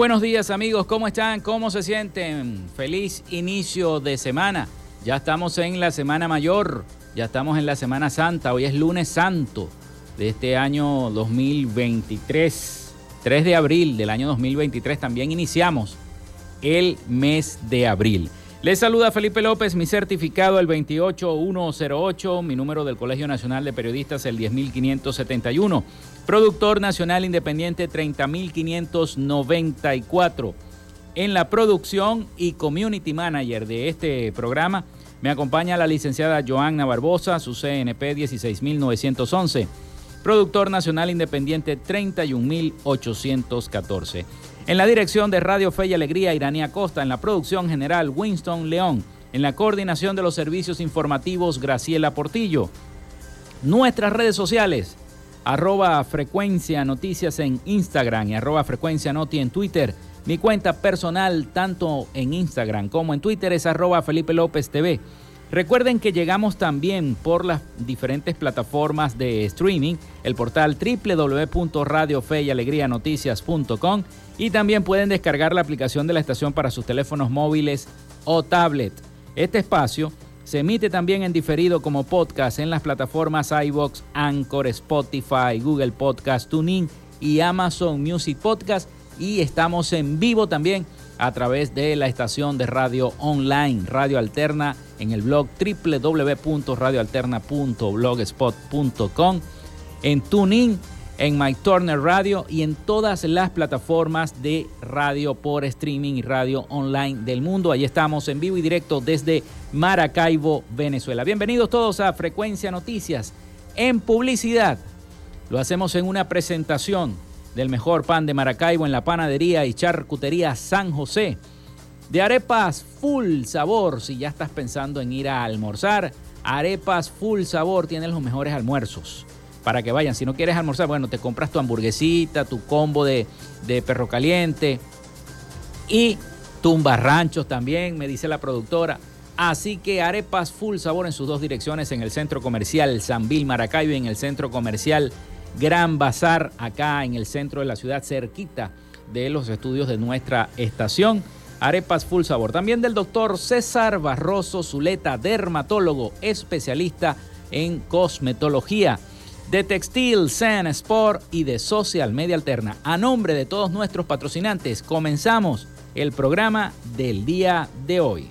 Buenos días amigos, ¿cómo están? ¿Cómo se sienten? Feliz inicio de semana. Ya estamos en la Semana Mayor, ya estamos en la Semana Santa, hoy es lunes santo de este año 2023, 3 de abril del año 2023, también iniciamos el mes de abril. Les saluda Felipe López, mi certificado el 28108, mi número del Colegio Nacional de Periodistas el 10571. Productor Nacional Independiente 30594. En la producción y community manager de este programa me acompaña la licenciada Joanna Barbosa, su CNP 16911. Productor Nacional Independiente 31814. En la dirección de Radio Fe y Alegría, Iranía Costa. En la producción general, Winston León. En la coordinación de los servicios informativos, Graciela Portillo. Nuestras redes sociales, arroba frecuencia noticias en Instagram y arroba frecuencia noti en Twitter. Mi cuenta personal, tanto en Instagram como en Twitter, es arroba Felipe López TV. Recuerden que llegamos también por las diferentes plataformas de streaming, el portal www.radiofeyalegrianoticias.com y también pueden descargar la aplicación de la estación para sus teléfonos móviles o tablet. Este espacio se emite también en diferido como podcast en las plataformas iBox, Anchor, Spotify, Google Podcast, TuneIn y Amazon Music Podcast. Y estamos en vivo también a través de la estación de radio online Radio Alterna en el blog www.radioalterna.blogspot.com, en TuneIn en Mike Turner Radio y en todas las plataformas de radio por streaming y radio online del mundo. Allí estamos en vivo y directo desde Maracaibo, Venezuela. Bienvenidos todos a Frecuencia Noticias en publicidad. Lo hacemos en una presentación del mejor pan de Maracaibo en la panadería y charcutería San José. De arepas full sabor, si ya estás pensando en ir a almorzar, arepas full sabor tienen los mejores almuerzos para que vayan. Si no quieres almorzar, bueno, te compras tu hamburguesita, tu combo de, perro caliente y tumbarranchos también, me dice la productora. Así que arepas full sabor en sus dos direcciones, en el centro comercial Sanvil Maracaibo y en el centro comercial Gran Bazar, acá en el centro de la ciudad, cerquita de los estudios de nuestra estación. Arepas full sabor. También del doctor César Barroso Zuleta, dermatólogo especialista en cosmetología de Textil, San Sport y de Social Media Alterna. A nombre de todos nuestros patrocinantes, comenzamos el programa del día de hoy.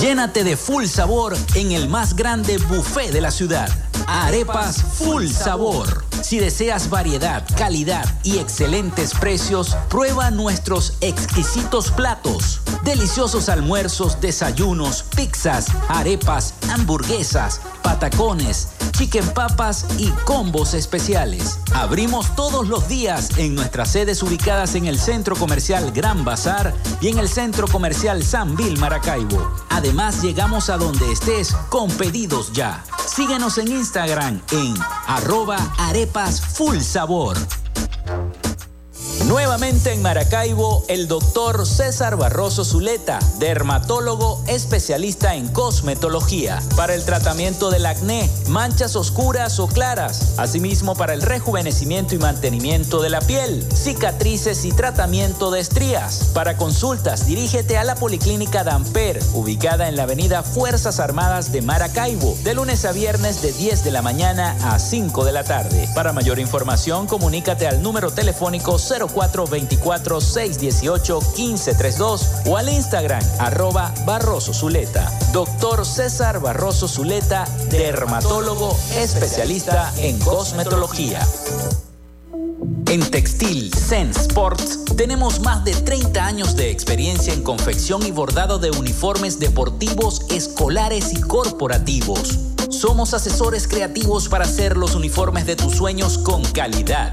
Llénate de full sabor en el más grande buffet de la ciudad. Arepas Full Sabor. Si deseas variedad, calidad y excelentes precios, prueba nuestros exquisitos platos. Deliciosos almuerzos, desayunos, pizzas, arepas, hamburguesas, patacones, chicken papas y combos especiales. Abrimos todos los días en nuestras sedes ubicadas en el Centro Comercial Gran Bazar y en el Centro Comercial San Vil Maracaibo. Además, llegamos a donde estés con pedidos ya. Síguenos en Instagram en arroba arepas full sabor. Nuevamente en Maracaibo, el doctor César Barroso Zuleta, dermatólogo especialista en cosmetología, para el tratamiento del acné, manchas oscuras o claras, asimismo para el rejuvenecimiento y mantenimiento de la piel, cicatrices y tratamiento de estrías. Para consultas, dirígete a la Policlínica Damper, ubicada en la avenida Fuerzas Armadas de Maracaibo, de lunes a viernes de 10 de la mañana a 5 de la tarde. Para mayor información, comunícate al número telefónico 04 424 618 1532 o al Instagram arroba Barroso Zuleta. Doctor César Barroso Zuleta, dermatólogo especialista en cosmetología. En Textil Sense Sports tenemos más de 30 años de experiencia en confección y bordado de uniformes deportivos, escolares y corporativos. Somos asesores creativos para hacer los uniformes de tus sueños con calidad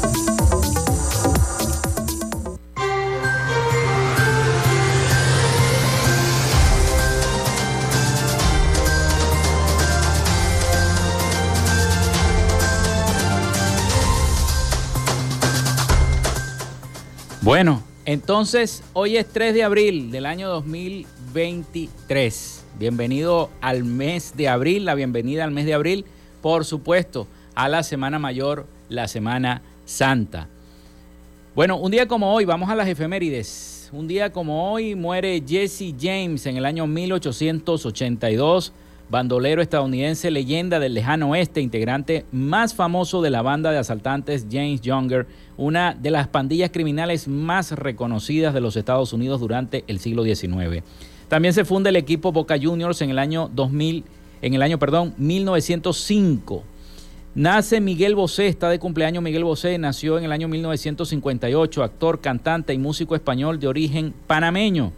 Bueno, entonces, hoy es 3 de abril del año 2023. Bienvenido al mes de abril, la bienvenida al mes de abril, por supuesto, a la Semana Mayor, la Semana Santa. Bueno, un día como hoy, vamos a las efemérides. Un día como hoy muere Jesse James en el año 1882, bandolero estadounidense, leyenda del lejano oeste, integrante más famoso de la banda de asaltantes James Younger una de las pandillas criminales más reconocidas de los Estados Unidos durante el siglo XIX. También se funda el equipo Boca Juniors en el año 2000, en el año, perdón, 1905. Nace Miguel Bosé, está de cumpleaños Miguel Bosé, nació en el año 1958, actor, cantante y músico español de origen panameño.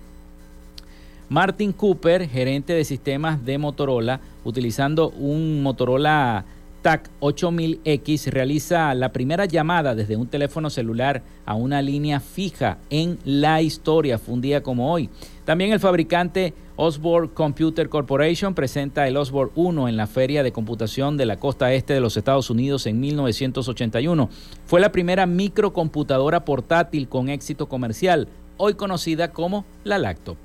Martin Cooper, gerente de sistemas de Motorola, utilizando un Motorola TAC 8000X realiza la primera llamada desde un teléfono celular a una línea fija en la historia. Fue un día como hoy. También el fabricante Osborne Computer Corporation presenta el Osborne 1 en la Feria de Computación de la Costa Este de los Estados Unidos en 1981. Fue la primera microcomputadora portátil con éxito comercial, hoy conocida como la Laptop.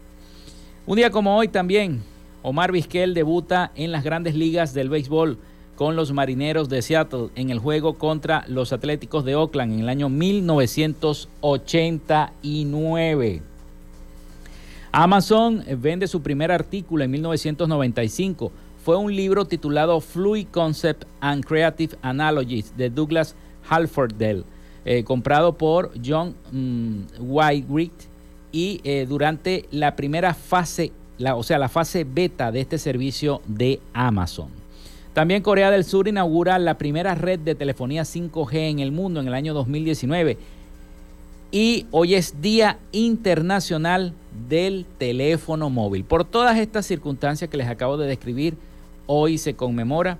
Un día como hoy también, Omar Vizquel debuta en las grandes ligas del béisbol con los Marineros de Seattle en el juego contra los Atléticos de Oakland en el año 1989. Amazon vende su primer artículo en 1995. Fue un libro titulado Fluid Concept and Creative Analogies de Douglas Halfordell, eh, comprado por John mm, y eh, durante la primera fase, o sea, la fase beta de este servicio de Amazon. También Corea del Sur inaugura la primera red de telefonía 5G en el mundo en el año 2019. Y hoy es Día Internacional del Teléfono Móvil. Por todas estas circunstancias que les acabo de describir, hoy se conmemora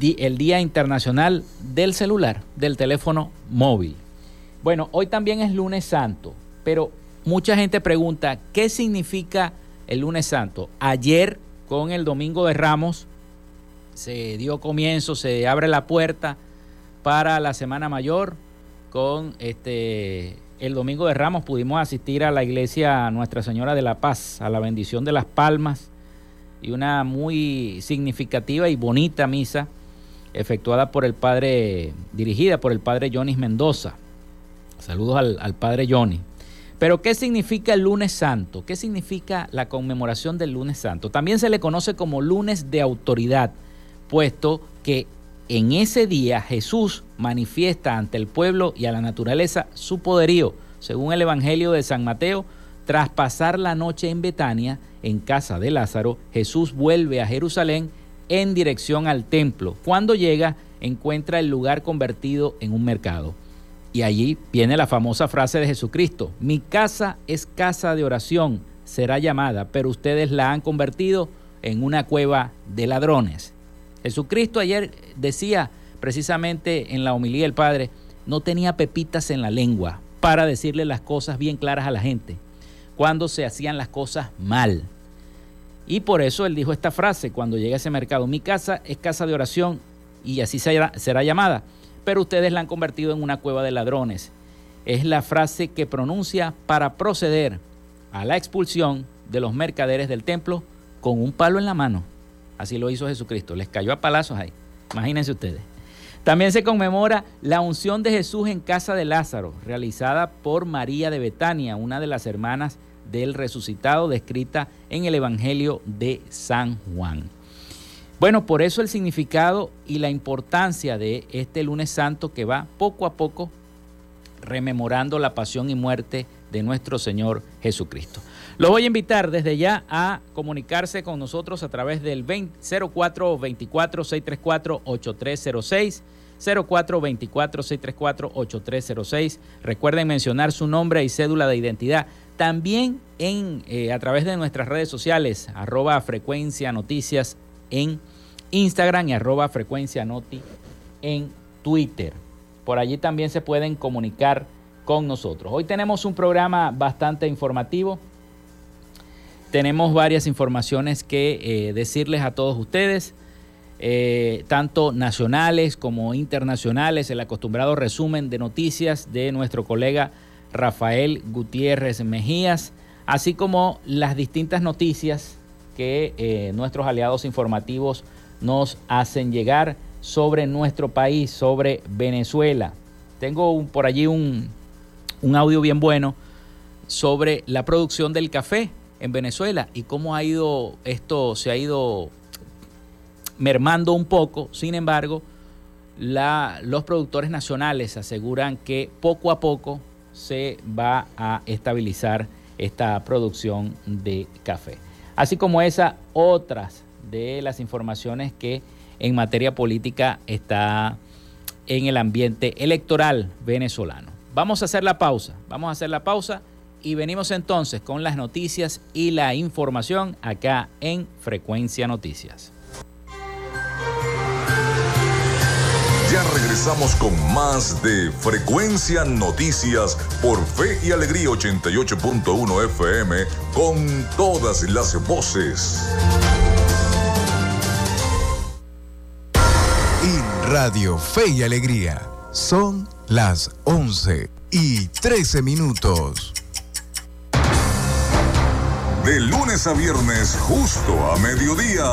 el Día Internacional del Celular, del Teléfono Móvil. Bueno, hoy también es lunes santo, pero mucha gente pregunta, ¿qué significa el lunes santo? Ayer, con el domingo de Ramos, se dio comienzo, se abre la puerta para la Semana Mayor. Con este el domingo de Ramos pudimos asistir a la iglesia Nuestra Señora de la Paz, a la bendición de las palmas y una muy significativa y bonita misa efectuada por el padre, dirigida por el padre Johnny Mendoza. Saludos al, al padre Johnny. Pero ¿qué significa el lunes santo? ¿Qué significa la conmemoración del lunes santo? También se le conoce como lunes de autoridad, puesto que en ese día Jesús manifiesta ante el pueblo y a la naturaleza su poderío. Según el Evangelio de San Mateo, tras pasar la noche en Betania, en casa de Lázaro, Jesús vuelve a Jerusalén en dirección al templo. Cuando llega, encuentra el lugar convertido en un mercado. Y allí viene la famosa frase de Jesucristo, mi casa es casa de oración, será llamada, pero ustedes la han convertido en una cueva de ladrones. Jesucristo ayer decía precisamente en la homilía del Padre, no tenía pepitas en la lengua para decirle las cosas bien claras a la gente, cuando se hacían las cosas mal. Y por eso él dijo esta frase cuando llega a ese mercado, mi casa es casa de oración y así será, será llamada pero ustedes la han convertido en una cueva de ladrones. Es la frase que pronuncia para proceder a la expulsión de los mercaderes del templo con un palo en la mano. Así lo hizo Jesucristo, les cayó a palazos ahí. Imagínense ustedes. También se conmemora la unción de Jesús en casa de Lázaro, realizada por María de Betania, una de las hermanas del resucitado descrita en el Evangelio de San Juan. Bueno, por eso el significado y la importancia de este lunes santo que va poco a poco rememorando la pasión y muerte de nuestro Señor Jesucristo. Los voy a invitar desde ya a comunicarse con nosotros a través del 0424-634-8306. 0424-634-8306. Recuerden mencionar su nombre y cédula de identidad. También en, eh, a través de nuestras redes sociales, arroba frecuencia noticias en Instagram y arroba frecuencia noti en Twitter. Por allí también se pueden comunicar con nosotros. Hoy tenemos un programa bastante informativo. Tenemos varias informaciones que eh, decirles a todos ustedes, eh, tanto nacionales como internacionales, el acostumbrado resumen de noticias de nuestro colega Rafael Gutiérrez Mejías, así como las distintas noticias que eh, nuestros aliados informativos nos hacen llegar sobre nuestro país, sobre Venezuela. Tengo por allí un, un audio bien bueno sobre la producción del café en Venezuela y cómo ha ido esto, se ha ido mermando un poco. Sin embargo, los productores nacionales aseguran que poco a poco se va a estabilizar esta producción de café así como esas otras de las informaciones que en materia política está en el ambiente electoral venezolano. Vamos a hacer la pausa, vamos a hacer la pausa y venimos entonces con las noticias y la información acá en Frecuencia Noticias. Ya regresamos con más de Frecuencia Noticias por Fe y Alegría 88.1 FM con todas las voces. En Radio Fe y Alegría son las 11 y 13 minutos. De lunes a viernes, justo a mediodía,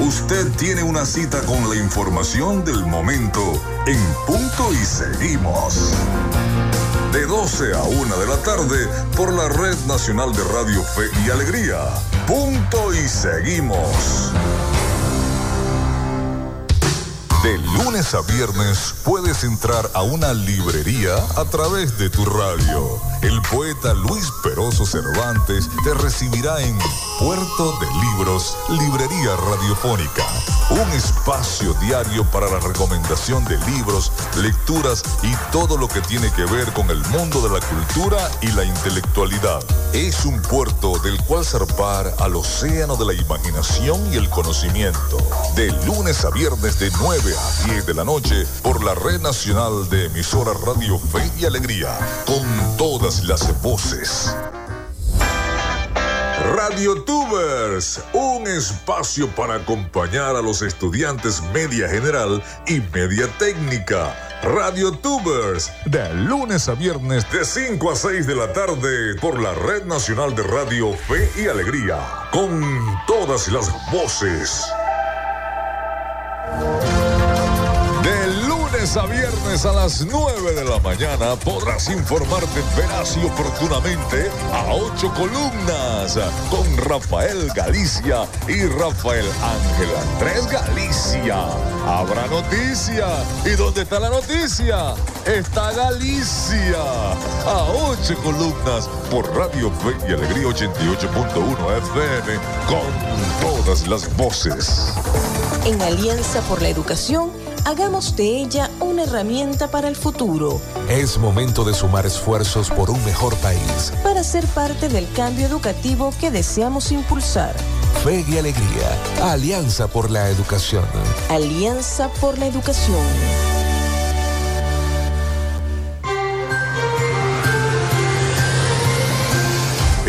usted tiene una cita con la información del momento en punto y seguimos. De 12 a 1 de la tarde por la Red Nacional de Radio Fe y Alegría. Punto y seguimos. De lunes a viernes puedes entrar a una librería a través de tu radio. El poeta Luis Peroso Cervantes te recibirá en Puerto de Libros, Librería Radiofónica un espacio diario para la recomendación de libros, lecturas y todo lo que tiene que ver con el mundo de la cultura y la intelectualidad. Es un puerto del cual zarpar al océano de la imaginación y el conocimiento. De lunes a viernes de 9 a 10 de la noche por la Red Nacional de Emisora Radio Fe y Alegría, con todas las voces. Radio Tubers, un espacio para acompañar a los estudiantes media general y media técnica. Radio Tubers, de lunes a viernes de 5 a 6 de la tarde por la Red Nacional de Radio Fe y Alegría, con todas las voces. A viernes a las 9 de la mañana podrás informarte veraz y oportunamente a ocho columnas con Rafael Galicia y Rafael Ángel Andrés Galicia. Habrá noticia. ¿Y dónde está la noticia? Está Galicia. A ocho columnas por Radio Fe y Alegría 88.1 FM con todas las voces. En Alianza por la Educación, hagamos de ella una herramienta para el futuro. Es momento de sumar esfuerzos por un mejor país. Para ser parte del cambio educativo que deseamos impulsar. Fe y alegría. Alianza por la educación. Alianza por la educación.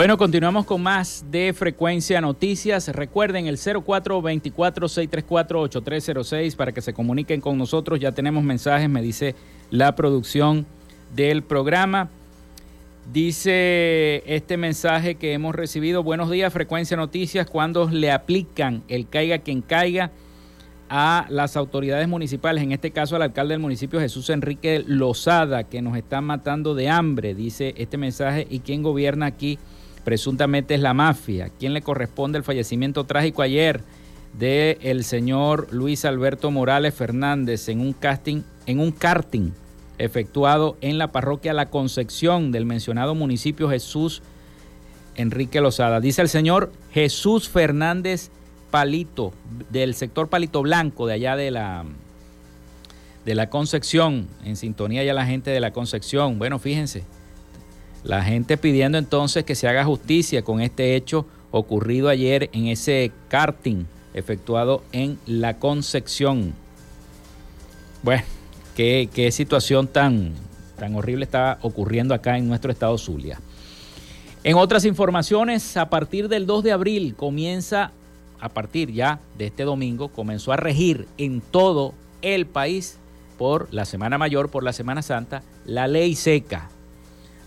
Bueno, continuamos con más de Frecuencia Noticias. Recuerden el 0424-634-8306 para que se comuniquen con nosotros. Ya tenemos mensajes, me dice la producción del programa. Dice este mensaje que hemos recibido, buenos días Frecuencia Noticias, cuando le aplican el caiga quien caiga a las autoridades municipales, en este caso al alcalde del municipio Jesús Enrique Lozada, que nos está matando de hambre, dice este mensaje, y quién gobierna aquí presuntamente es la mafia. ¿Quién le corresponde el fallecimiento trágico ayer del el señor Luis Alberto Morales Fernández en un casting, en un karting efectuado en la parroquia La Concepción del mencionado municipio Jesús Enrique Lozada? Dice el señor Jesús Fernández Palito, del sector Palito Blanco, de allá de la de la Concepción, en sintonía ya la gente de la Concepción. Bueno, fíjense, la gente pidiendo entonces que se haga justicia con este hecho ocurrido ayer en ese karting efectuado en La Concepción. Bueno, qué, situación tan, tan horrible está ocurriendo acá en nuestro estado Zulia. En otras informaciones, a partir del 2 de abril comienza, a partir ya de este domingo, comenzó a regir en todo el país por la Semana Mayor, por la Semana Santa, la ley seca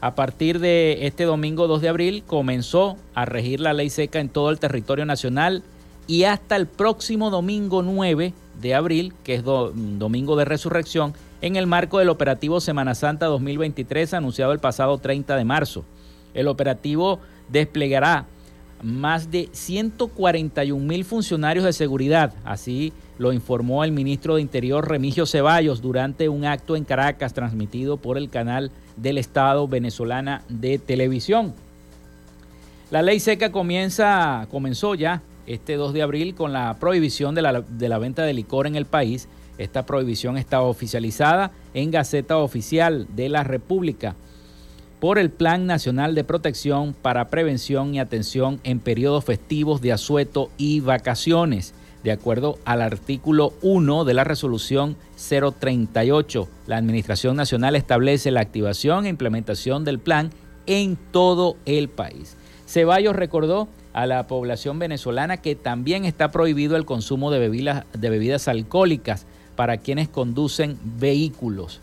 a partir de este domingo 2 de abril comenzó a regir la ley seca en todo el territorio nacional y hasta el próximo domingo 9 de abril, que es domingo de resurrección, en el marco del operativo Semana Santa 2023 anunciado el pasado 30 de marzo. El operativo desplegará más de 141 mil funcionarios de seguridad, así lo informó el ministro de Interior Remigio Ceballos durante un acto en Caracas transmitido por el canal del Estado venezolana de televisión. La ley seca comienza, comenzó ya este 2 de abril con la prohibición de la, de la venta de licor en el país. Esta prohibición está oficializada en Gaceta Oficial de la República por el Plan Nacional de Protección para Prevención y Atención en periodos festivos de asueto y vacaciones de acuerdo al artículo 1 de la resolución 038. La Administración Nacional establece la activación e implementación del plan en todo el país. Ceballos recordó a la población venezolana que también está prohibido el consumo de bebidas, de bebidas alcohólicas para quienes conducen vehículos.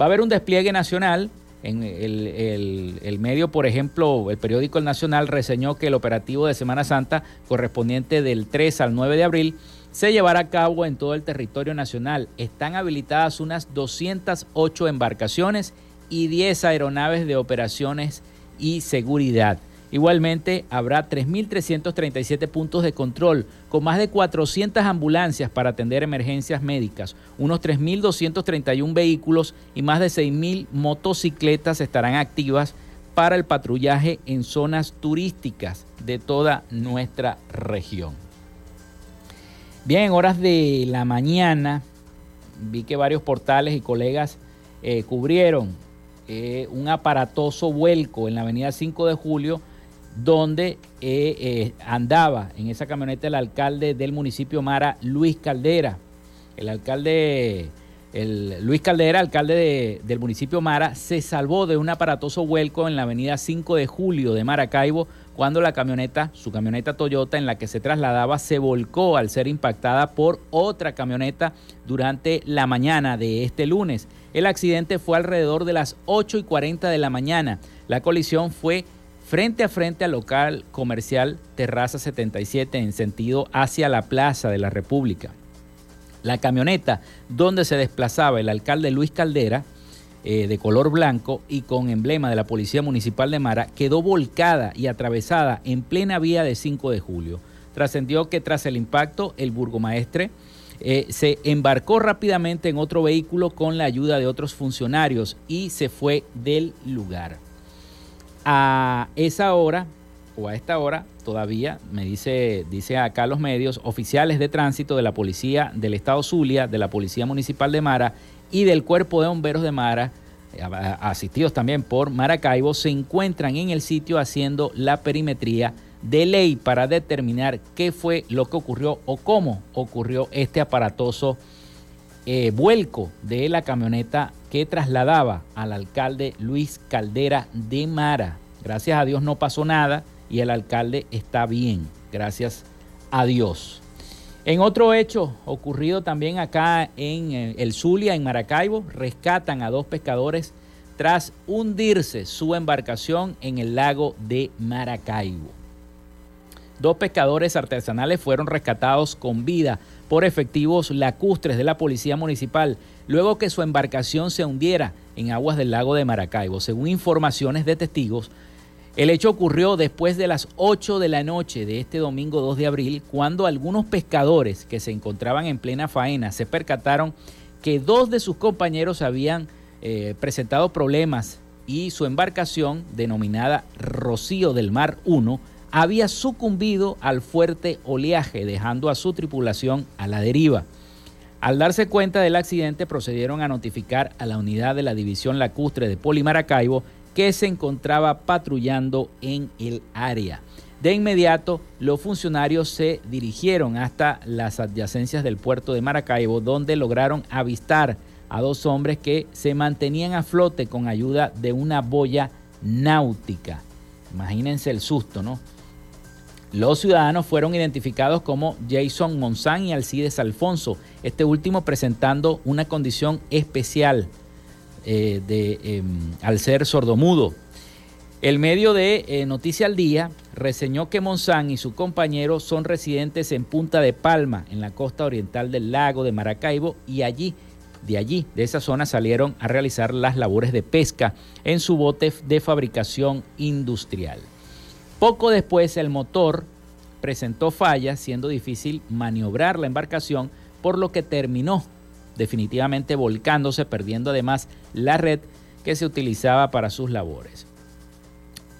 Va a haber un despliegue nacional En el, medio, por ejemplo, el periódico El Nacional reseñó que el operativo de Semana Santa correspondiente del 3 al 9 de abril se llevará a cabo en todo el territorio nacional. Están habilitadas unas 208 embarcaciones y 10 aeronaves de operaciones y seguridad. Igualmente, habrá 3.337 puntos de control, con más de 400 ambulancias para atender emergencias médicas, unos 3.231 vehículos y más de 6.000 motocicletas estarán activas para el patrullaje en zonas turísticas de toda nuestra región. Bien, en horas de la mañana vi que varios portales y colegas eh, cubrieron eh, un aparatoso vuelco en la avenida 5 de julio donde eh, eh, andaba en esa camioneta el alcalde del municipio Mara, Luis Caldera. El alcalde, el Luis Caldera, alcalde del municipio Mara, se salvó de un aparatoso vuelco en la avenida 5 de julio de Maracaibo cuando la camioneta, su camioneta Toyota en la que se trasladaba, se volcó al ser impactada por otra camioneta durante la mañana de este lunes. El accidente fue alrededor de las 8 y 40 de la mañana. La colisión fue frente a frente al local comercial Terraza 77 en sentido hacia la Plaza de la República. La camioneta donde se desplazaba el alcalde Luis Caldera, eh, de color blanco y con emblema de la Policía Municipal de Mara, quedó volcada y atravesada en plena vía de 5 de julio. Trascendió que tras el impacto, el burgomaestre eh, se embarcó rápidamente en otro vehículo con la ayuda de otros funcionarios y se fue del lugar. A esa hora, o a esta hora, todavía, me dice, dice acá los medios, oficiales de tránsito de la Policía del Estado Zulia, de la Policía Municipal de Mara y del Cuerpo de Bomberos de Mara, eh, asistidos también por Maracaibo, se encuentran en el sitio haciendo la perimetría de ley para determinar qué fue lo que ocurrió o cómo ocurrió este aparatoso eh, vuelco de la camioneta que trasladaba al alcalde Luis Caldera de Mara. Gracias a Dios no pasó nada y el alcalde está bien, gracias a Dios. En otro hecho ocurrido también acá en eh, el Zulia, en Maracaibo, rescatan a dos pescadores tras hundirse su embarcación en el lago de Maracaibo. Dos pescadores artesanales fueron rescatados con vida por efectivos lacustres de la Policía Municipal luego que su embarcación se hundiera en aguas del lago de Maracaibo. Según informaciones de testigos, el hecho ocurrió después de las 8 de la noche de este domingo 2 de abril, cuando algunos pescadores que se encontraban en plena faena se percataron que dos de sus compañeros habían eh, presentado problemas y su embarcación, denominada Rocío del Mar 1, había sucumbido al fuerte oleaje, dejando a su tripulación a la deriva. Al darse cuenta del accidente, procedieron a notificar a la unidad de la División Lacustre de Polimaracaibo que se encontraba patrullando en el área. De inmediato, los funcionarios se dirigieron hasta las adyacencias del puerto de Maracaibo, donde lograron avistar a dos hombres que se mantenían a flote con ayuda de una boya náutica. Imagínense el susto, ¿no? Los ciudadanos fueron identificados como Jason Monzán y Alcides Alfonso, este último presentando una condición especial eh, de, em, al ser sordomudo. El medio de eh, Noticia al Día reseñó que Monzán y su compañero son residentes en Punta de Palma, en la costa oriental del lago de Maracaibo, y allí, de allí, de esa zona, salieron a realizar las labores de pesca en su bote de fabricación industrial. Poco después el motor presentó fallas, siendo difícil maniobrar la embarcación, por lo que terminó definitivamente volcándose, perdiendo además la red que se utilizaba para sus labores.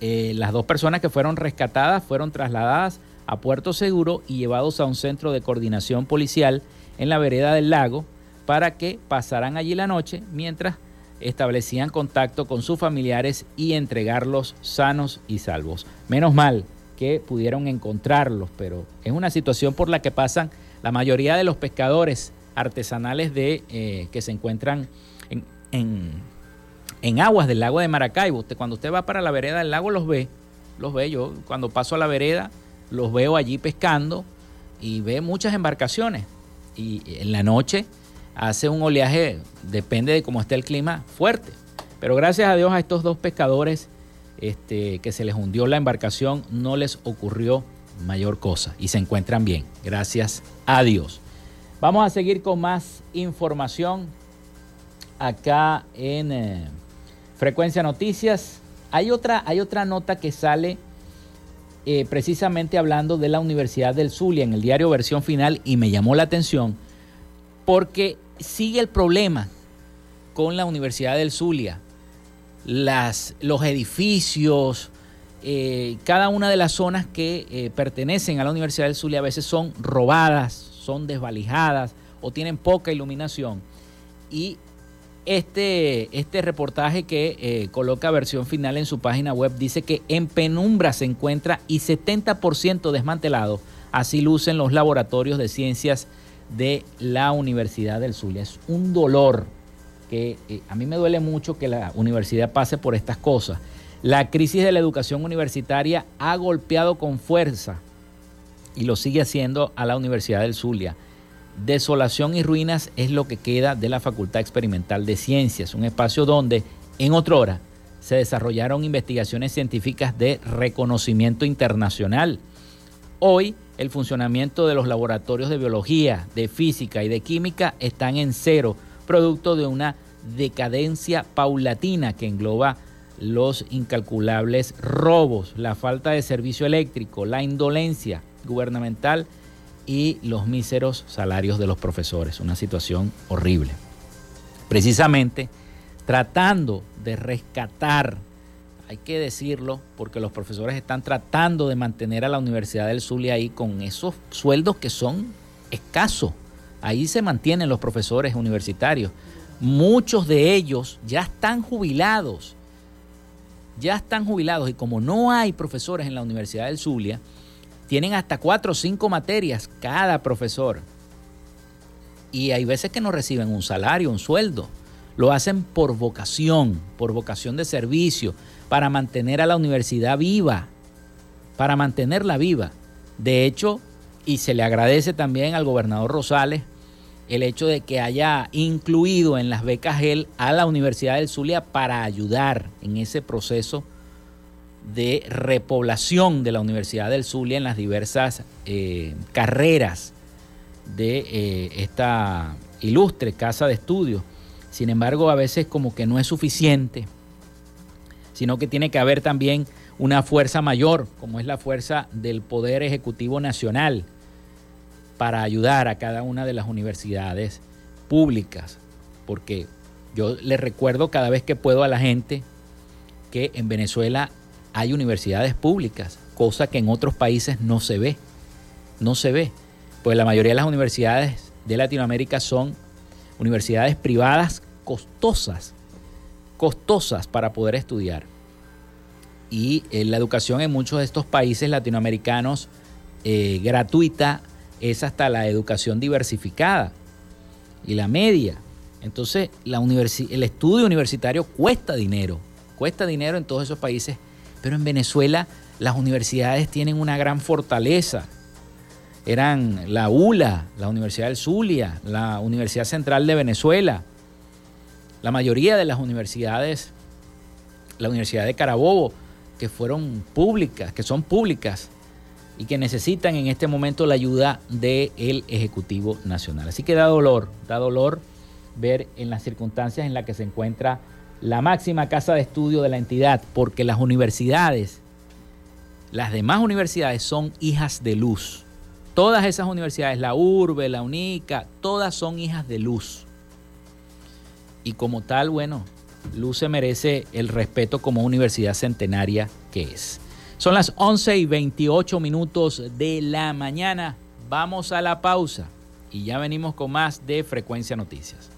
Eh, las dos personas que fueron rescatadas fueron trasladadas a Puerto Seguro y llevados a un centro de coordinación policial en la vereda del lago para que pasaran allí la noche mientras establecían contacto con sus familiares y entregarlos sanos y salvos. Menos mal que pudieron encontrarlos, pero es una situación por la que pasan la mayoría de los pescadores artesanales de, eh, que se encuentran en, en, aguas del lago de Maracaibo. Usted, cuando usted va para la vereda del lago los ve, los ve yo. Cuando paso a la vereda los veo allí pescando y ve muchas embarcaciones. Y en la noche hace un oleaje, depende de cómo esté el clima, fuerte. Pero gracias a Dios a estos dos pescadores este, que se les hundió la embarcación no les ocurrió mayor cosa y se encuentran bien. Gracias a Dios. Vamos a seguir con más información acá en eh, Frecuencia Noticias. Hay otra, hay otra nota que sale eh, precisamente hablando de la Universidad del Zulia en el diario Versión Final y me llamó la atención porque sigue el problema con la Universidad del Zulia. Las, los edificios, eh, cada una de las zonas que eh, pertenecen a la Universidad del Zulia a veces son robadas, son desvalijadas o tienen poca iluminación. Y este, este reportaje que eh, coloca versión final en su página web dice que en penumbra se encuentra y 70% desmantelado. Así lucen los laboratorios de ciencias de la Universidad del Zulia. Es un dolor que a mí me duele mucho que la universidad pase por estas cosas. La crisis de la educación universitaria ha golpeado con fuerza y lo sigue haciendo a la Universidad del Zulia. Desolación y ruinas es lo que queda de la Facultad Experimental de Ciencias, un espacio donde, en otra hora, se desarrollaron investigaciones científicas de reconocimiento internacional. Hoy, el funcionamiento de los laboratorios de biología, de física y de química están en cero, producto de una decadencia paulatina que engloba los incalculables robos, la falta de servicio eléctrico, la indolencia gubernamental y los míseros salarios de los profesores. Una situación horrible. Precisamente tratando de rescatar, hay que decirlo, porque los profesores están tratando de mantener a la Universidad del Zulia ahí con esos sueldos que son escasos. Ahí se mantienen los profesores universitarios. Muchos de ellos ya están jubilados ya están jubilados y como no hay profesores en la Universidad del Zulia, tienen hasta cuatro o cinco materias cada profesor. Y hay veces que no reciben un salario, un sueldo. Lo hacen por vocación, por vocación de servicio, para mantener a la universidad viva, para mantenerla viva. De hecho, y se le agradece también al gobernador Rosales el hecho de que haya incluido en las becas él a la Universidad del Zulia para ayudar en ese proceso de repoblación de la Universidad del Zulia en las diversas eh, carreras de eh, esta ilustre casa de estudios. Sin embargo, a veces como que no es suficiente, sino que tiene que haber también una fuerza mayor, como es la fuerza del Poder Ejecutivo Nacional, para ayudar a cada una de las universidades públicas, porque yo le recuerdo cada vez que puedo a la gente que en Venezuela hay universidades públicas, cosa que en otros países no se ve, no se ve, pues la mayoría de las universidades de Latinoamérica son universidades privadas costosas, costosas para poder estudiar. Y eh, la educación en muchos de estos países latinoamericanos eh, gratuita es hasta la educación diversificada y la media. Entonces, la el estudio universitario cuesta dinero, cuesta dinero en todos esos países, pero en Venezuela las universidades tienen una gran fortaleza. Eran la ULA, la Universidad del Zulia, la Universidad Central de Venezuela, la mayoría de las universidades, la Universidad de Carabobo, que fueron públicas, que son públicas, y que necesitan en este momento la ayuda del Ejecutivo Nacional. Así que da dolor, da dolor ver en las circunstancias en las que se encuentra la máxima casa de estudio de la entidad, porque las universidades, las demás universidades son hijas de luz. Todas esas universidades, la URBE, la UNICA, todas son hijas de luz. Y como tal, bueno, Luz se merece el respeto como universidad centenaria que es. Son las 11 y 28 minutos de la mañana. Vamos a la pausa y ya venimos con más de Frecuencia Noticias.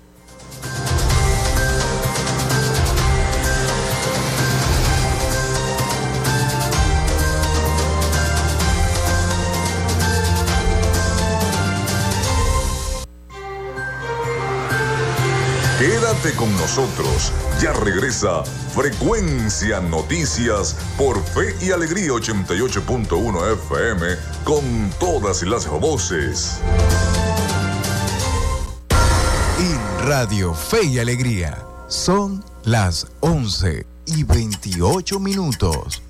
Quédate con nosotros. Ya regresa Frecuencia Noticias por Fe y Alegría 88.1 FM con todas las voces. Y Radio Fe y Alegría son las 11 y 28 minutos.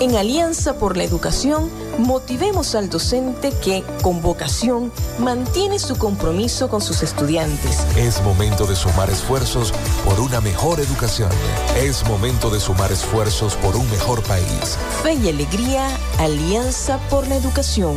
En Alianza por la Educación, motivemos al docente que, con vocación, mantiene su compromiso con sus estudiantes. Es momento de sumar esfuerzos por una mejor educación. Es momento de sumar esfuerzos por un mejor país. Fe y alegría, Alianza por la Educación.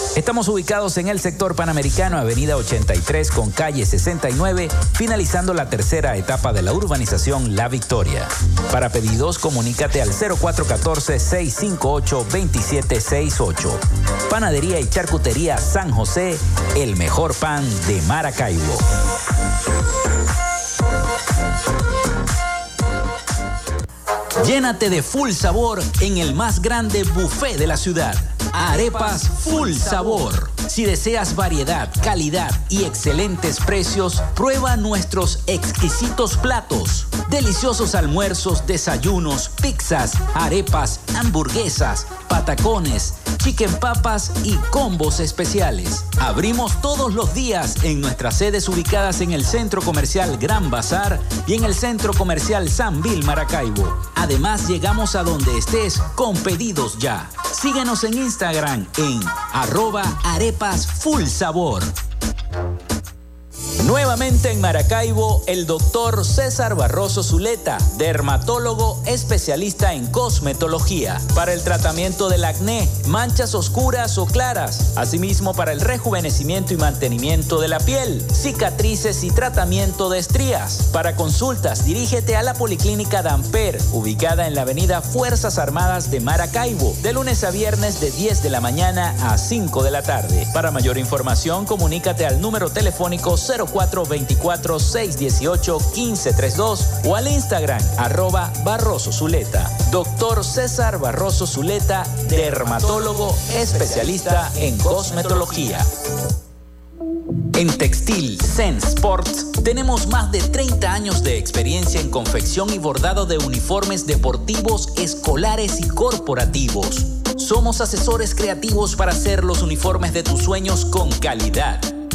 Estamos ubicados en el sector panamericano, avenida 83 con calle 69, finalizando la tercera etapa de la urbanización La Victoria. Para pedidos, comunícate al 0414-658-2768. Panadería y Charcutería San José, el mejor pan de Maracaibo. Llénate de full sabor en el más grande buffet de la ciudad. Arepas Full Sabor. Si deseas variedad, calidad y excelentes precios, prueba nuestros exquisitos platos. Deliciosos almuerzos, desayunos, pizzas, arepas, hamburguesas, patacones, chicken papas y combos especiales. Abrimos todos los días en nuestras sedes ubicadas en el Centro Comercial Gran Bazar y en el Centro Comercial San Vil Maracaibo. Además, llegamos a donde estés con pedidos ya. Síguenos en Instagram en arroba arepas full sabor. Nuevamente en Maracaibo, el doctor César Barroso Zuleta, dermatólogo especialista en cosmetología, para el tratamiento del acné, manchas oscuras o claras, asimismo para el rejuvenecimiento y mantenimiento de la piel, cicatrices y tratamiento de estrías. Para consultas, dirígete a la Policlínica Damper, ubicada en la avenida Fuerzas Armadas de Maracaibo, de lunes a viernes de 10 de la mañana a 5 de la tarde. Para mayor información, comunícate al número telefónico 0 424 618 1532 o al Instagram arroba Barroso Zuleta. Doctor César Barroso Zuleta, dermatólogo especialista en cosmetología. En Textil Sense Sports tenemos más de 30 años de experiencia en confección y bordado de uniformes deportivos, escolares y corporativos. Somos asesores creativos para hacer los uniformes de tus sueños con calidad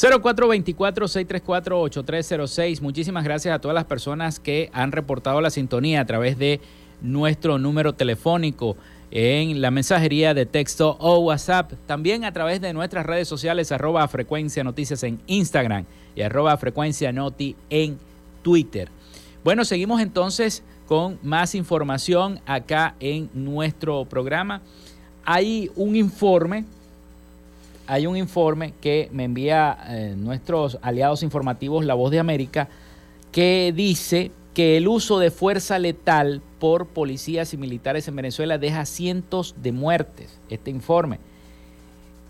0424-634-8306. Muchísimas gracias a todas las personas que han reportado la sintonía a través de nuestro número telefónico en la mensajería de texto o WhatsApp. También a través de nuestras redes sociales, arroba frecuencia noticias en Instagram y arroba frecuencia noti en Twitter. Bueno, seguimos entonces con más información acá en nuestro programa. Hay un informe hay un informe que me envía eh, nuestros aliados informativos La Voz de América que dice que el uso de fuerza letal por policías y militares en Venezuela deja cientos de muertes. Este informe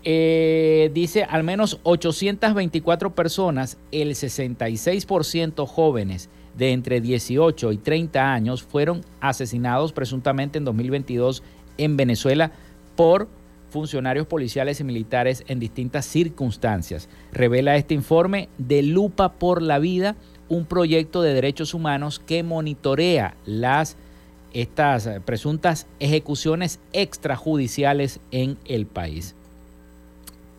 eh, dice al menos 824 personas, el 66% jóvenes de entre 18 y 30 años fueron asesinados presuntamente en 2022 en Venezuela por funcionarios policiales y militares en distintas circunstancias. Revela este informe de Lupa por la Vida, un proyecto de derechos humanos que monitorea las estas presuntas ejecuciones extrajudiciales en el país.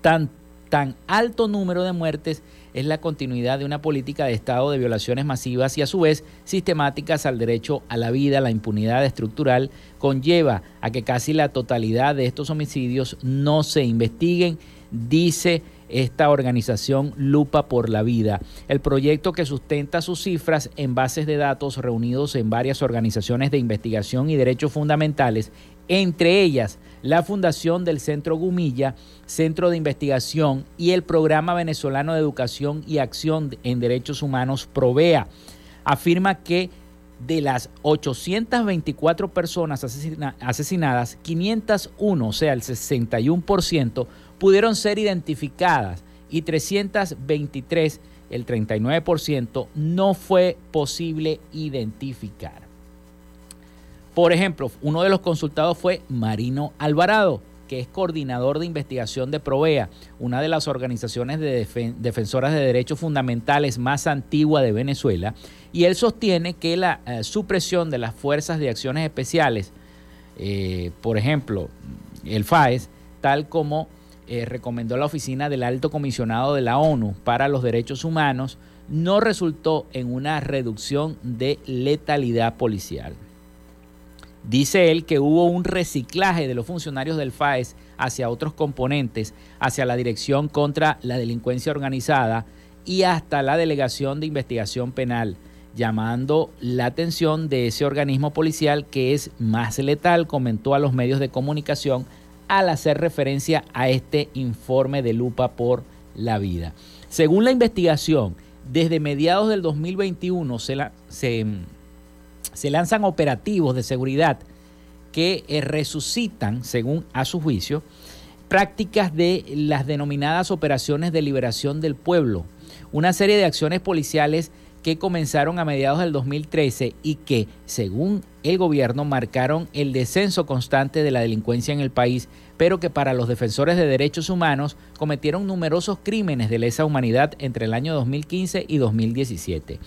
Tan, tan alto número de muertes es la continuidad de una política de Estado de violaciones masivas y a su vez sistemáticas al derecho a la vida. La impunidad estructural conlleva a que casi la totalidad de estos homicidios no se investiguen, dice esta organización Lupa por la Vida. El proyecto que sustenta sus cifras en bases de datos reunidos en varias organizaciones de investigación y derechos fundamentales, entre ellas la Fundación del Centro Gumilla, Centro de Investigación y el Programa Venezolano de Educación y Acción en Derechos Humanos, Provea, afirma que de las 824 personas asesinadas, 501, o sea, el 61%, pudieron ser identificadas y 323, el 39%, no fue posible identificar. Por ejemplo, uno de los consultados fue Marino Alvarado, que es coordinador de investigación de Provea, una de las organizaciones de defensoras de derechos fundamentales más antigua de Venezuela, y él sostiene que la eh, supresión de las fuerzas de acciones especiales, eh, por ejemplo, el FAES, tal como eh, recomendó la Oficina del Alto Comisionado de la ONU para los Derechos Humanos, no resultó en una reducción de letalidad policial. Dice él que hubo un reciclaje de los funcionarios del FAES hacia otros componentes, hacia la Dirección contra la Delincuencia Organizada y hasta la Delegación de Investigación Penal, llamando la atención de ese organismo policial que es más letal, comentó a los medios de comunicación al hacer referencia a este informe de lupa por la vida. Según la investigación, desde mediados del 2021 se, la, se se lanzan operativos de seguridad que eh, resucitan, según a su juicio, prácticas de las denominadas operaciones de liberación del pueblo, una serie de acciones policiales que comenzaron a mediados del 2013 y que, según el gobierno, marcaron el descenso constante de la delincuencia en el país, pero que para los defensores de derechos humanos cometieron numerosos crímenes de lesa humanidad entre el año 2015 y 2017.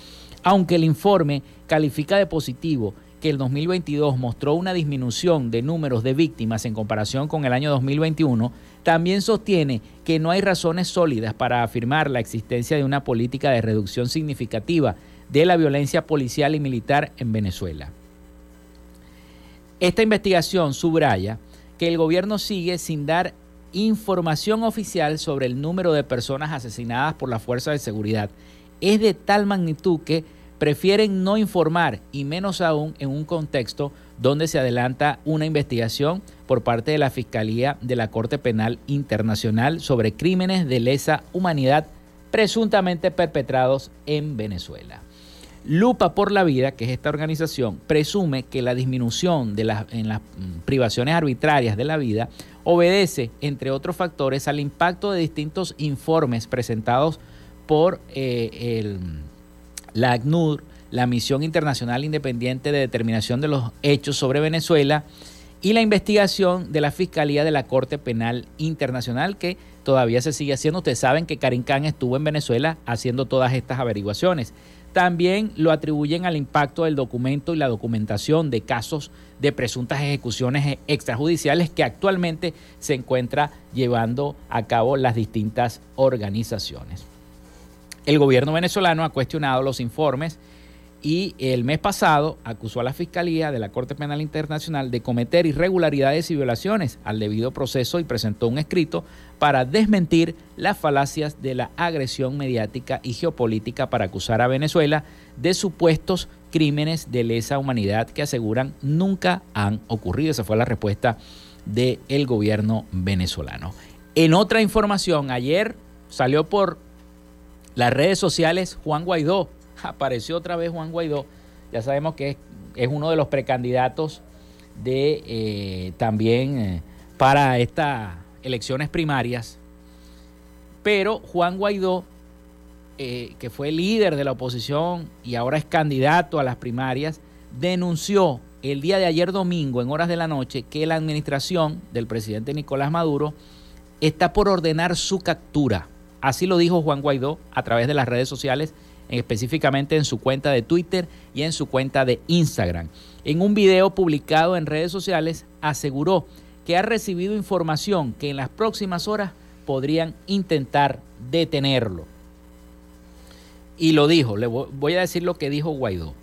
Aunque el informe califica de positivo que el 2022 mostró una disminución de números de víctimas en comparación con el año 2021, también sostiene que no hay razones sólidas para afirmar la existencia de una política de reducción significativa de la violencia policial y militar en Venezuela. Esta investigación subraya que el gobierno sigue sin dar información oficial sobre el número de personas asesinadas por las fuerzas de seguridad. Es de tal magnitud que prefieren no informar y menos aún en un contexto donde se adelanta una investigación por parte de la Fiscalía de la Corte Penal Internacional sobre crímenes de lesa humanidad presuntamente perpetrados en Venezuela. Lupa por la Vida, que es esta organización, presume que la disminución de las, en las privaciones arbitrarias de la vida obedece, entre otros factores, al impacto de distintos informes presentados por eh, el la ACNUR, la Misión Internacional Independiente de Determinación de los Hechos sobre Venezuela, y la investigación de la Fiscalía de la Corte Penal Internacional que todavía se sigue haciendo. Ustedes saben que Karim Khan estuvo en Venezuela haciendo todas estas averiguaciones. También lo atribuyen al impacto del documento y la documentación de casos de presuntas ejecuciones extrajudiciales que actualmente se encuentra llevando a cabo las distintas organizaciones. El gobierno venezolano ha cuestionado los informes y el mes pasado acusó a la Fiscalía de la Corte Penal Internacional de cometer irregularidades y violaciones al debido proceso y presentó un escrito para desmentir las falacias de la agresión mediática y geopolítica para acusar a Venezuela de supuestos crímenes de lesa humanidad que aseguran nunca han ocurrido. Esa fue la respuesta del gobierno venezolano. En otra información, ayer salió por las redes sociales, Juan Guaidó. Apareció otra vez Juan Guaidó. Ya sabemos que es, uno de los precandidatos eh, también eh, para estas elecciones primarias. Pero Juan Guaidó, eh, que fue líder de la oposición y ahora es candidato a las primarias, denunció el día de ayer domingo, en horas de la noche, que la administración del presidente Nicolás Maduro está por ordenar su captura Así lo dijo Juan Guaidó a través de las redes sociales específicamente en su cuenta de Twitter y en su cuenta de Instagram. En un video publicado en redes sociales aseguró que ha recibido información que en las próximas horas podrían intentar detenerlo. Y lo dijo, le voy a decir lo que dijo Guaidó.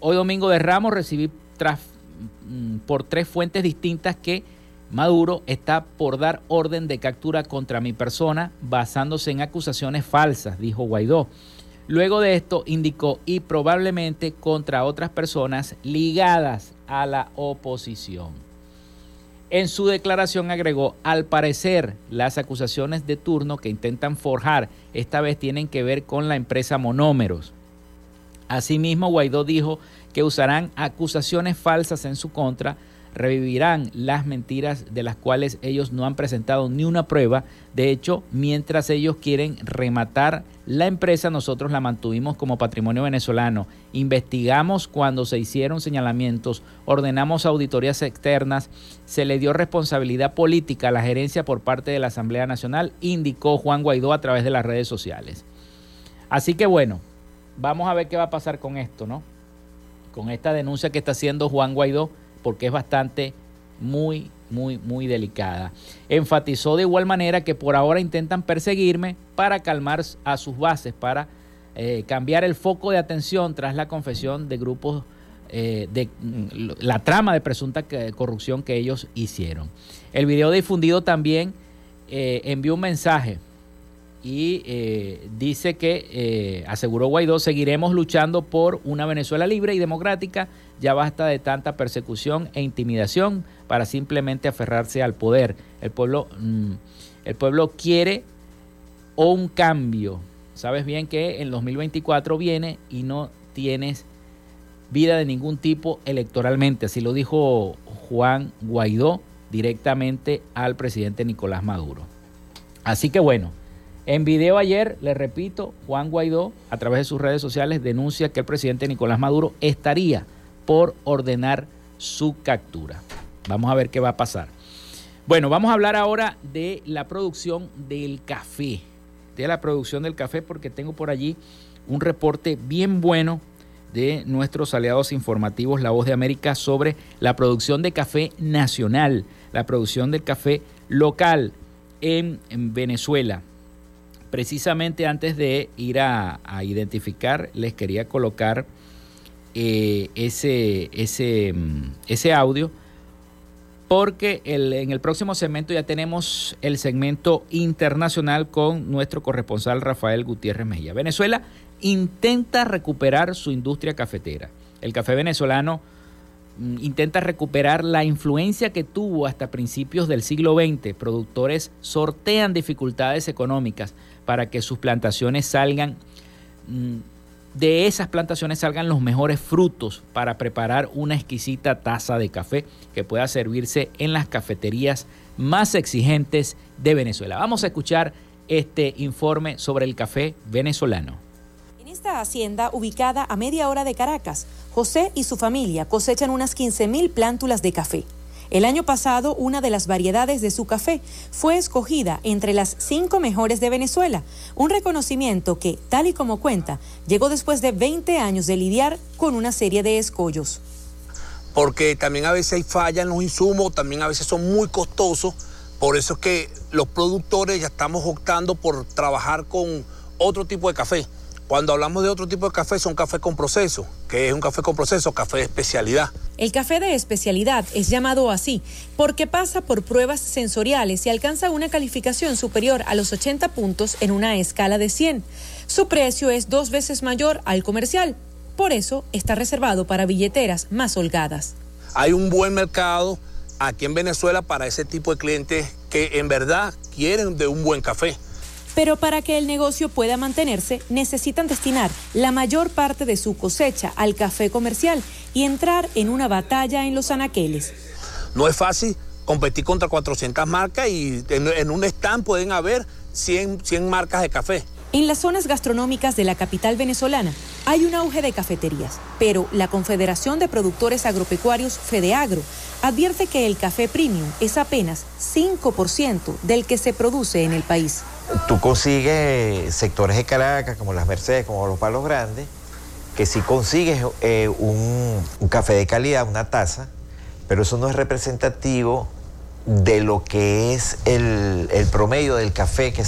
Hoy domingo de Ramos recibí mm, por tres fuentes distintas que Maduro está por dar orden de captura contra mi persona basándose en acusaciones falsas, dijo Guaidó. Luego de esto indicó y probablemente contra otras personas ligadas a la oposición. En su declaración agregó, al parecer las acusaciones de turno que intentan forjar esta vez tienen que ver con la empresa Monómeros. Asimismo, Guaidó dijo que usarán acusaciones falsas en su contra revivirán las mentiras de las cuales ellos no han presentado ni una prueba. De hecho, mientras ellos quieren rematar la empresa, nosotros la mantuvimos como patrimonio venezolano. Investigamos cuando se hicieron señalamientos, ordenamos auditorías externas, se le dio responsabilidad política a la gerencia por parte de la Asamblea Nacional, indicó Juan Guaidó a través de las redes sociales. Así que bueno, vamos a ver qué va a pasar con esto, ¿no? Con esta denuncia que está haciendo Juan Guaidó porque es bastante muy, muy, muy delicada. Enfatizó de igual manera que por ahora intentan perseguirme para calmar a sus bases, para eh, cambiar el foco de atención tras la confesión de grupos eh, de mm, la trama de presunta corrupción que ellos hicieron. El video difundido también eh, envió un mensaje y eh, dice que, eh, aseguró Guaidó, seguiremos luchando por una Venezuela libre y democrática. Ya basta de tanta persecución e intimidación para simplemente aferrarse al poder. El pueblo, mm, el pueblo quiere un cambio. Sabes bien que en 2024 viene y no tienes vida de ningún tipo electoralmente. Así lo dijo Juan Guaidó directamente al presidente Nicolás Maduro. Así que bueno. En video ayer, le repito, Juan Guaidó, a través de sus redes sociales, denuncia que el presidente Nicolás Maduro estaría por ordenar su captura. Vamos a ver qué va a pasar. Bueno, vamos a hablar ahora de la producción del café. De la producción del café, porque tengo por allí un reporte bien bueno de nuestros aliados informativos La Voz de América sobre la producción de café nacional, la producción del café local en, Venezuela precisamente antes de ir a, identificar, les quería colocar eh, ese, ese, mm, ese audio, porque en el próximo segmento ya tenemos el segmento internacional con nuestro corresponsal Rafael Gutiérrez Mejía. Venezuela intenta recuperar su industria cafetera. El café venezolano mm, intenta recuperar la influencia que tuvo hasta principios del siglo XX. Productores sortean dificultades económicas para que sus plantaciones salgan, mm, de esas plantaciones salgan los mejores frutos para preparar una exquisita taza de café que pueda servirse en las cafeterías más exigentes de Venezuela. Vamos a escuchar este informe sobre el café venezolano. En esta hacienda ubicada a media hora de Caracas, José y su familia cosechan unas 15.000 plántulas de café. El año pasado, una de las variedades de su café fue escogida entre las cinco mejores de Venezuela, un reconocimiento que, tal y como cuenta, llegó después de 20 años de lidiar con una serie de escollos. Porque también a veces hay fallas en los insumos, también a veces son muy costosos, por eso es que los productores ya estamos optando por trabajar con otro tipo de café. Cuando hablamos de otro tipo de café, son café con proceso, que es un café con proceso, café de especialidad. El café de especialidad es llamado así porque pasa por pruebas sensoriales y alcanza una calificación superior a los 80 puntos en una escala de 100. Su precio es dos veces mayor al comercial, por eso está reservado para billeteras más holgadas. Hay un buen mercado aquí en Venezuela para ese tipo de clientes que en verdad quieren de un buen café. Pero para que el negocio pueda mantenerse, necesitan destinar la mayor parte de su cosecha al café comercial y entrar en una batalla en los anaqueles. No es fácil competir contra 400 marcas y en, un stand pueden haber 100, 100 marcas de café. En las zonas gastronómicas de la capital venezolana hay un auge de cafeterías, pero la Confederación de Productores Agropecuarios Fedeagro advierte que el café premium es apenas 5% del que se produce en el país. Tú consigues sectores de Caracas, como las Mercedes, como los Palos Grandes, que si consigues eh, un, café de calidad, una taza, pero eso no es representativo de lo que es el, promedio del café que,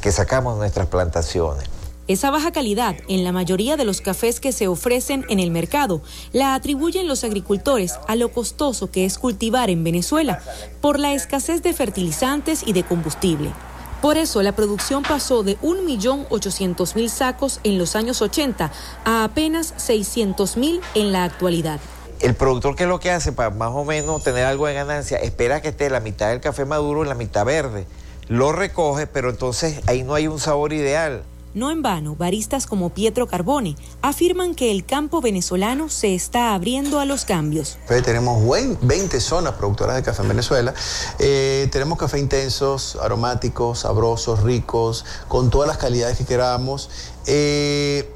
que sacamos de nuestras plantaciones. Esa baja calidad en la mayoría de los cafés que se ofrecen en el mercado la atribuyen los agricultores a lo costoso que es cultivar en Venezuela por la escasez de fertilizantes y de combustible. Por eso la producción pasó de 1.800.000 sacos en los años 80 a apenas 600.000 en la actualidad. El productor que es lo que hace para más o menos tener algo de ganancia, espera que esté la mitad del café maduro y la mitad verde. Lo recoge, pero entonces ahí no hay un sabor ideal. No en vano, baristas como Pietro Carbone afirman que el campo venezolano se está abriendo a los cambios. Tenemos 20 zonas productoras de café en Venezuela. Eh, tenemos café intensos, aromáticos, sabrosos, ricos, con todas las calidades que queramos. Eh,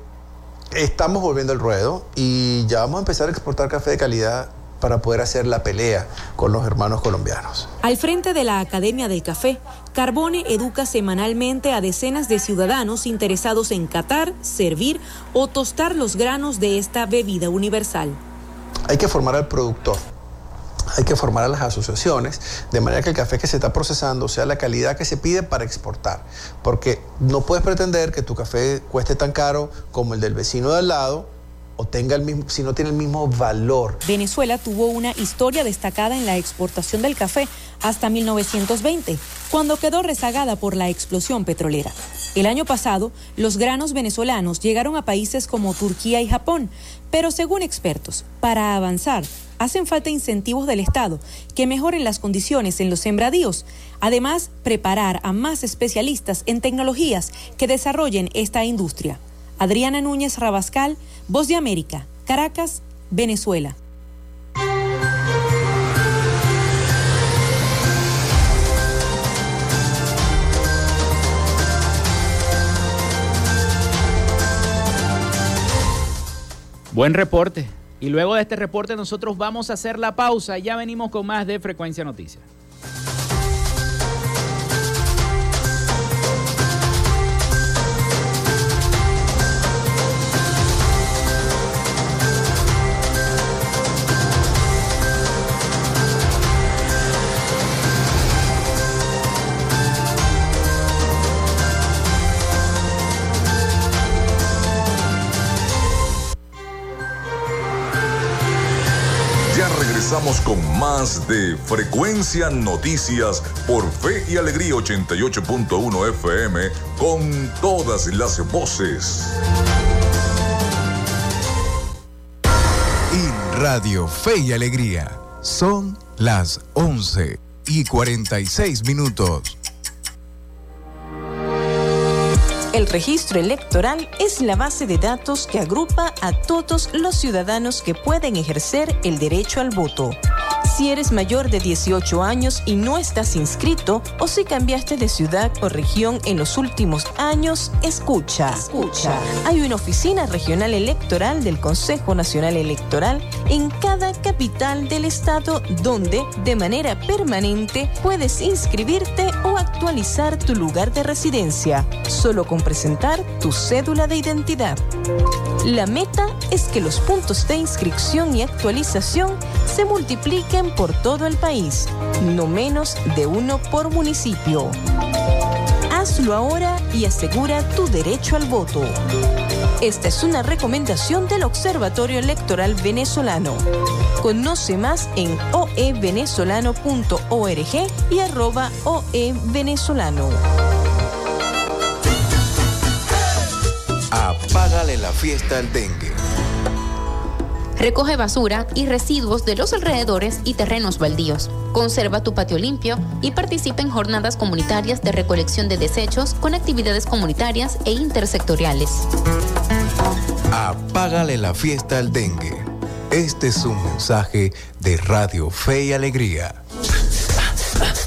estamos volviendo al ruedo y ya vamos a empezar a exportar café de calidad para poder hacer la pelea con los hermanos colombianos. Al frente de la Academia del Café, Carbone educa semanalmente a decenas de ciudadanos interesados en catar, servir o tostar los granos de esta bebida universal. Hay que formar al productor, hay que formar a las asociaciones de manera que el café que se está procesando sea la calidad que se pide para exportar. Porque no puedes pretender que tu café cueste tan caro como el del vecino de al lado o tenga el mismo, si no tiene el mismo valor. Venezuela tuvo una historia destacada en la exportación del café hasta 1920, cuando quedó rezagada por la explosión petrolera. El año pasado, los granos venezolanos llegaron a países como Turquía y Japón, pero según expertos, para avanzar, hacen falta incentivos del Estado que mejoren las condiciones en los sembradíos. Además, preparar a más especialistas en tecnologías que desarrollen esta industria. Adriana Núñez Rabascal, Voz de América, Caracas, Venezuela. Buen reporte. Y luego de este reporte nosotros vamos a hacer la pausa y ya venimos con más de Frecuencia Noticias. Con más de Frecuencia Noticias por Fe y Alegría 88.1 FM con todas las voces. Y Radio Fe y Alegría son las 11 y 46 minutos. El registro electoral es la base de datos que agrupa a todos los ciudadanos que pueden ejercer el derecho al voto. Si eres mayor de 18 años y no estás inscrito o si cambiaste de ciudad o región en los últimos años, escucha. Escucha. Hay una oficina regional electoral del Consejo Nacional Electoral en cada capital del estado donde de manera permanente puedes inscribirte o actualizar tu lugar de residencia, solo con presentar tu cédula de identidad. La meta es que los puntos de inscripción y actualización se multipliquen por todo el país, no menos de uno por municipio. Hazlo ahora y asegura tu derecho al voto. Esta es una recomendación del Observatorio Electoral Venezolano. Conoce más en oevenezolano.org y arroba oevenezolano. Apágale la fiesta al dengue. Recoge basura y residuos de los alrededores y terrenos baldíos. Conserva tu patio limpio y participa en jornadas comunitarias de recolección de desechos con actividades comunitarias e intersectoriales. Apágale la fiesta al dengue. Este es un mensaje de Radio Fe y Alegría.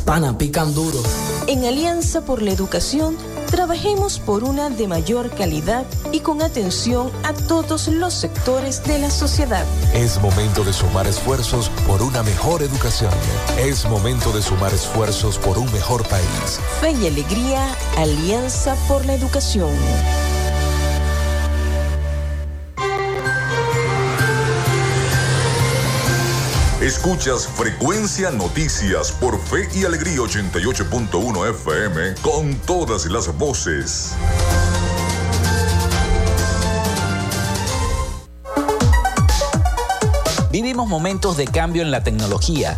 Pana, pican duro. En Alianza por la Educación, Trabajemos por una de mayor calidad y con atención a todos los sectores de la sociedad. Es momento de sumar esfuerzos por una mejor educación. Es momento de sumar esfuerzos por un mejor país. Fe y alegría, Alianza por la Educación. Escuchas Frecuencia Noticias por Fe y Alegría 88.1 FM con todas las voces. Vivimos momentos de cambio en la tecnología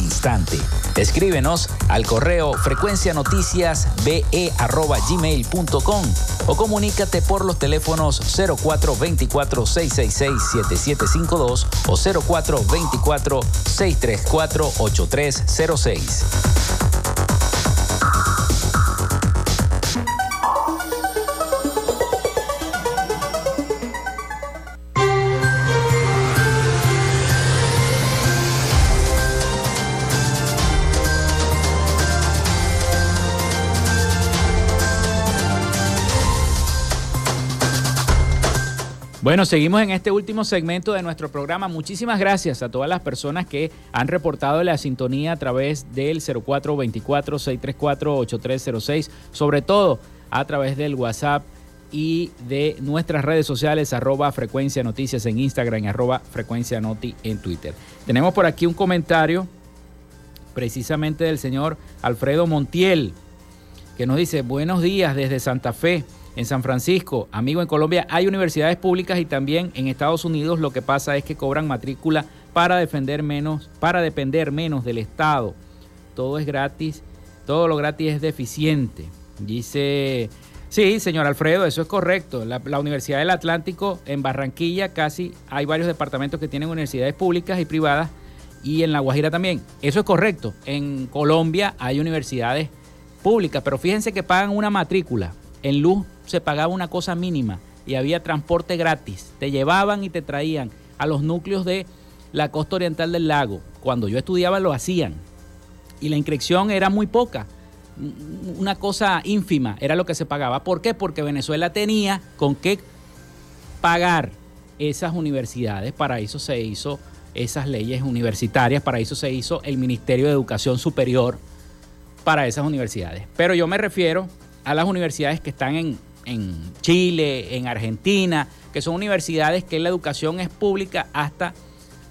instante. Escríbenos al correo frecuencianoticiasbe.gmail.com o comunícate por los teléfonos 0424-666-7752 o 0424-634-8306. Bueno, seguimos en este último segmento de nuestro programa. Muchísimas gracias a todas las personas que han reportado la sintonía a través del 0424-634-8306, sobre todo a través del WhatsApp y de nuestras redes sociales, arroba frecuencia noticias en Instagram y arroba frecuencia noti en Twitter. Tenemos por aquí un comentario precisamente del señor Alfredo Montiel, que nos dice, buenos días desde Santa Fe en San Francisco, amigo en Colombia, hay universidades públicas y también en Estados Unidos lo que pasa es que cobran matrícula para defender menos, para depender menos del Estado. Todo es gratis, todo lo gratis es deficiente. Dice, sí, señor Alfredo, eso es correcto. La, la Universidad del Atlántico en Barranquilla casi hay varios departamentos que tienen universidades públicas y privadas y en La Guajira también. Eso es correcto. En Colombia hay universidades públicas, pero fíjense que pagan una matrícula en luz se pagaba una cosa mínima y había transporte gratis. Te llevaban y te traían a los núcleos de la costa oriental del lago. Cuando yo estudiaba lo hacían. Y la inscripción era muy poca. Una cosa ínfima era lo que se pagaba. ¿Por qué? Porque Venezuela tenía con qué pagar esas universidades. Para eso se hizo esas leyes universitarias. Para eso se hizo el Ministerio de Educación Superior para esas universidades. Pero yo me refiero a las universidades que están en, Chile, en Argentina, que son universidades que la educación es pública hasta,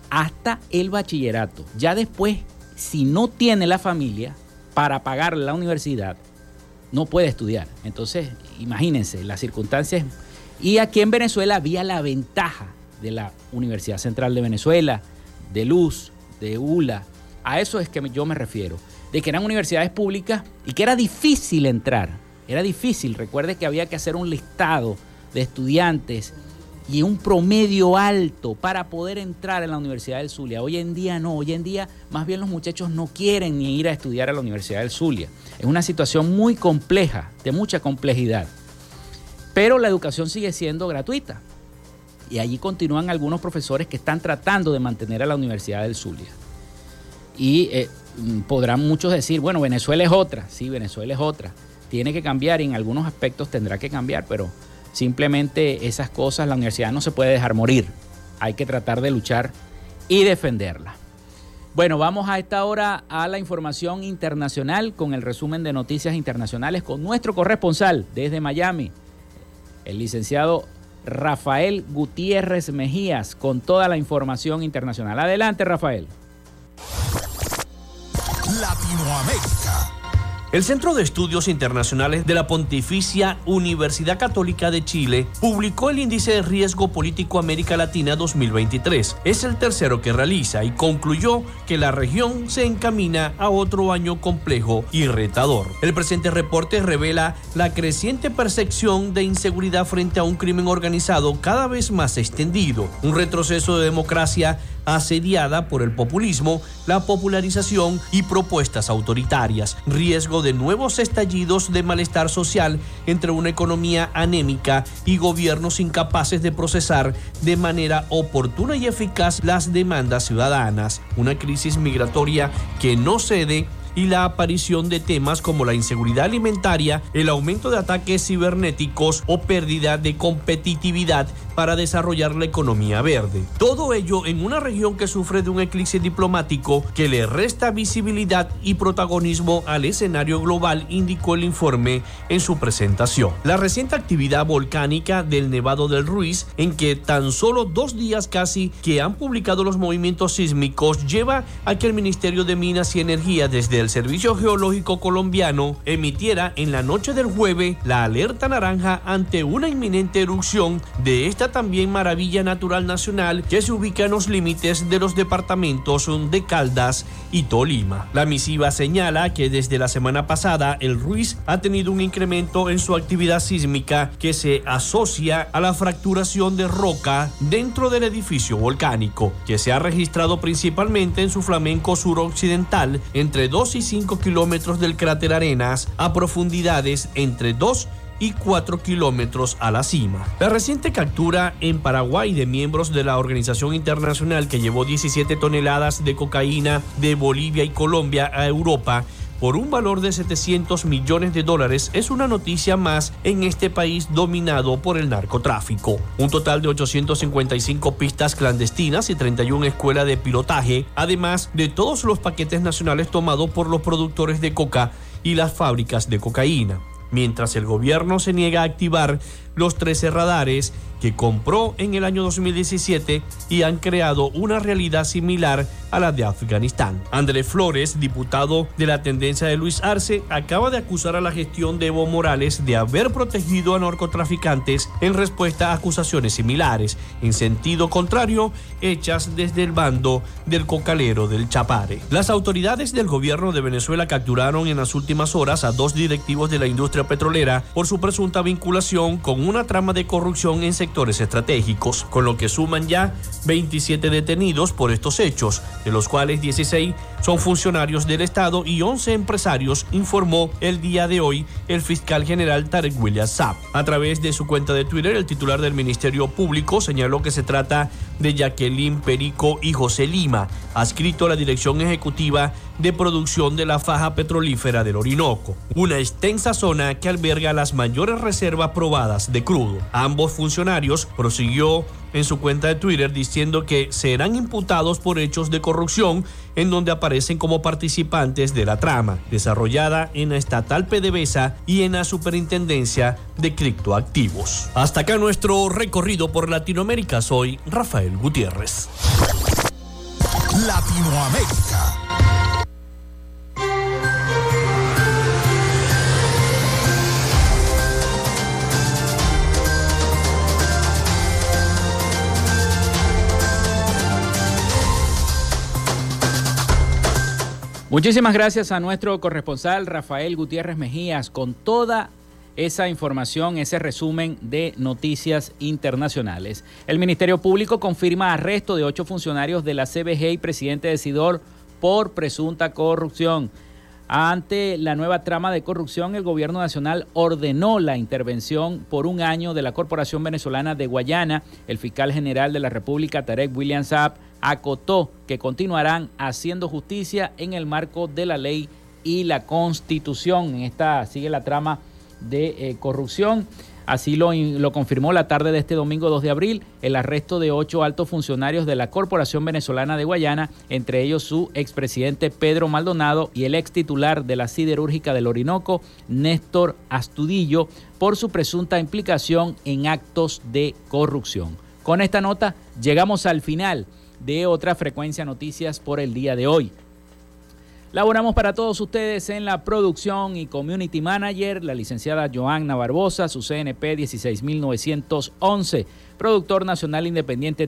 hasta el bachillerato. Ya después, si no tiene la familia para pagar la universidad, no puede estudiar. Entonces, imagínense las circunstancias. Y aquí en Venezuela había la ventaja de la Universidad Central de Venezuela, de Luz, de ULA. A eso es que yo me refiero, de que eran universidades públicas y que era difícil entrar era difícil, recuerde que había que hacer un listado de estudiantes y un promedio alto para poder entrar en la Universidad del Zulia. Hoy en día no, hoy en día más bien los muchachos no quieren ni ir a estudiar a la Universidad del Zulia. Es una situación muy compleja, de mucha complejidad. Pero la educación sigue siendo gratuita. Y allí continúan algunos profesores que están tratando de mantener a la Universidad del Zulia. Y eh, podrán muchos decir, bueno, Venezuela es otra. Sí, Venezuela es otra tiene que cambiar y en algunos aspectos tendrá que cambiar, pero simplemente esas cosas la universidad no se puede dejar morir. Hay que tratar de luchar y defenderla. Bueno, vamos a esta hora a la información internacional con el resumen de noticias internacionales con nuestro corresponsal desde Miami, el licenciado Rafael Gutiérrez Mejías, con toda la información internacional. Adelante, Rafael. Latinoamérica. El Centro de Estudios Internacionales de la Pontificia Universidad Católica de Chile publicó el Índice de Riesgo Político América Latina 2023. Es el tercero que realiza y concluyó que la región se encamina a otro año complejo y retador. El presente reporte revela la creciente percepción de inseguridad frente a un crimen organizado cada vez más extendido, un retroceso de democracia asediada por el populismo, la popularización y propuestas autoritarias, riesgo de nuevos estallidos de malestar social entre una economía anémica y gobiernos incapaces de procesar de manera oportuna y eficaz las demandas ciudadanas, una crisis migratoria que no cede y la aparición de temas como la inseguridad alimentaria, el aumento de ataques cibernéticos o pérdida de competitividad para desarrollar la economía verde. Todo ello en una región que sufre de un eclipse diplomático que le resta visibilidad y protagonismo al escenario global, indicó el informe en su presentación. La reciente actividad volcánica del Nevado del Ruiz, en que tan solo dos días casi que han publicado los movimientos sísmicos, lleva a que el Ministerio de Minas y Energía desde el Servicio Geológico Colombiano emitiera en la noche del jueves la alerta naranja ante una inminente erupción de esta también maravilla natural nacional que se ubica en los límites de los departamentos de Caldas y Tolima. La misiva señala que desde la semana pasada el Ruiz ha tenido un incremento en su actividad sísmica que se asocia a la fracturación de roca dentro del edificio volcánico, que se ha registrado principalmente en su flamenco suroccidental entre 2 y 5 kilómetros del cráter Arenas a profundidades entre 2 y 4 kilómetros a la cima. La reciente captura en Paraguay de miembros de la organización internacional que llevó 17 toneladas de cocaína de Bolivia y Colombia a Europa por un valor de 700 millones de dólares es una noticia más en este país dominado por el narcotráfico. Un total de 855 pistas clandestinas y 31 escuelas de pilotaje, además de todos los paquetes nacionales tomados por los productores de coca y las fábricas de cocaína mientras el gobierno se niega a activar los 13 radares que compró en el año 2017 y han creado una realidad similar a la de Afganistán. Andrés Flores, diputado de la tendencia de Luis Arce, acaba de acusar a la gestión de Evo Morales de haber protegido a narcotraficantes en respuesta a acusaciones similares, en sentido contrario, hechas desde el bando del cocalero del Chapare. Las autoridades del gobierno de Venezuela capturaron en las últimas horas a dos directivos de la industria petrolera por su presunta vinculación con una trama de corrupción en estratégicos, con lo que suman ya 27 detenidos por estos hechos, de los cuales 16 son funcionarios del Estado y 11 empresarios, informó el día de hoy el fiscal general Tarek William Saab. A través de su cuenta de Twitter, el titular del Ministerio Público señaló que se trata de Jacqueline Perico y José Lima, adscrito a la Dirección Ejecutiva de Producción de la Faja Petrolífera del Orinoco, una extensa zona que alberga las mayores reservas probadas de crudo. Ambos funcionarios prosiguió en su cuenta de Twitter diciendo que serán imputados por hechos de corrupción en donde aparecen como participantes de la trama, desarrollada en la estatal PDVSA y en la Superintendencia de Criptoactivos. Hasta acá nuestro recorrido por Latinoamérica. Soy Rafael Gutiérrez. Latinoamérica. Muchísimas gracias a nuestro corresponsal Rafael Gutiérrez Mejías con toda esa información, ese resumen de noticias internacionales. El Ministerio Público confirma arresto de ocho funcionarios de la CBG y presidente de Sidor por presunta corrupción. Ante la nueva trama de corrupción, el gobierno nacional ordenó la intervención por un año de la Corporación Venezolana de Guayana. El fiscal general de la República, Tarek William Saab, acotó que continuarán haciendo justicia en el marco de la ley y la constitución. En esta sigue la trama de eh, corrupción. Así lo, lo, confirmó la tarde de este domingo 2 de abril el arresto de ocho altos funcionarios de la Corporación Venezolana de Guayana, entre ellos su expresidente Pedro Maldonado y el ex titular de la siderúrgica del Orinoco, Néstor Astudillo, por su presunta implicación en actos de corrupción. Con esta nota llegamos al final de otra frecuencia noticias por el día de hoy. Laboramos para todos ustedes en la producción y community manager, la licenciada Joanna Barbosa, su CNP 16911, productor nacional independiente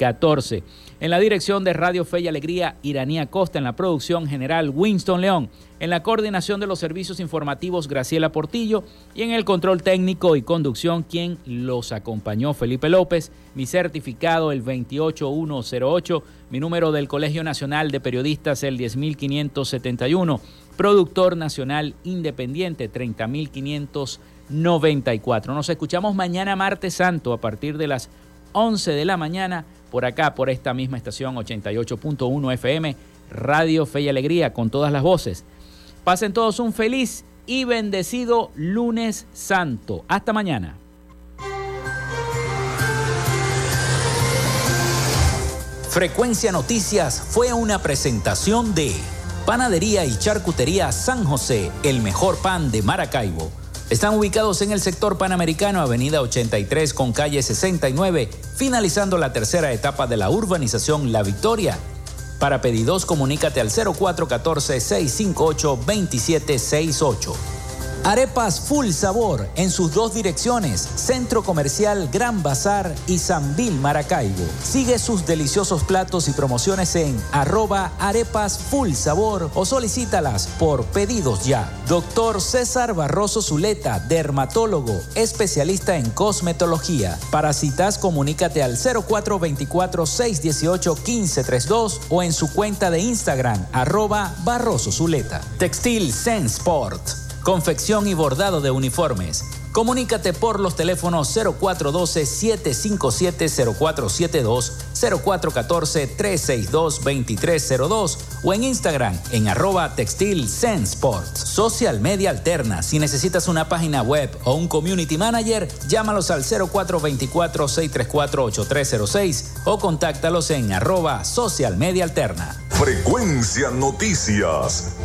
31814. En la dirección de Radio Fe y Alegría, Iranía Costa, en la producción general Winston León, en la coordinación de los servicios informativos Graciela Portillo y en el control técnico y conducción quien los acompañó Felipe López, mi certificado el 28108 mi número del Colegio Nacional de Periodistas, el 10571. Productor Nacional Independiente, 30594. Nos escuchamos mañana martes santo a partir de las 11 de la mañana por acá, por esta misma estación 88.1 FM, Radio Fe y Alegría, con todas las voces. Pasen todos un feliz y bendecido lunes santo. Hasta mañana. Frecuencia Noticias fue una presentación de Panadería y Charcutería San José, el mejor pan de Maracaibo. Están ubicados en el sector panamericano, Avenida 83 con calle 69, finalizando la tercera etapa de la urbanización La Victoria. Para pedidos, comunícate al 0414-658-2768. Arepas Full Sabor en sus dos direcciones, Centro Comercial Gran Bazar y Sambil Maracaibo. Sigue sus deliciosos platos y promociones en arroba arepas full sabor o solicítalas por pedidos ya. Doctor César Barroso Zuleta, dermatólogo, especialista en cosmetología. Para citas, comunícate al 0424-618-1532 o en su cuenta de Instagram, arroba Barroso Zuleta. Textil Sensport confección y bordado de uniformes. Comunícate por los teléfonos 0412-757-0472, 0414-362-2302 o en Instagram en arroba textil. Social Media Alterna. Si necesitas una página web o un community manager, llámalos al 0424-634-8306 o contáctalos en arroba social media alterna. Frecuencia Noticias.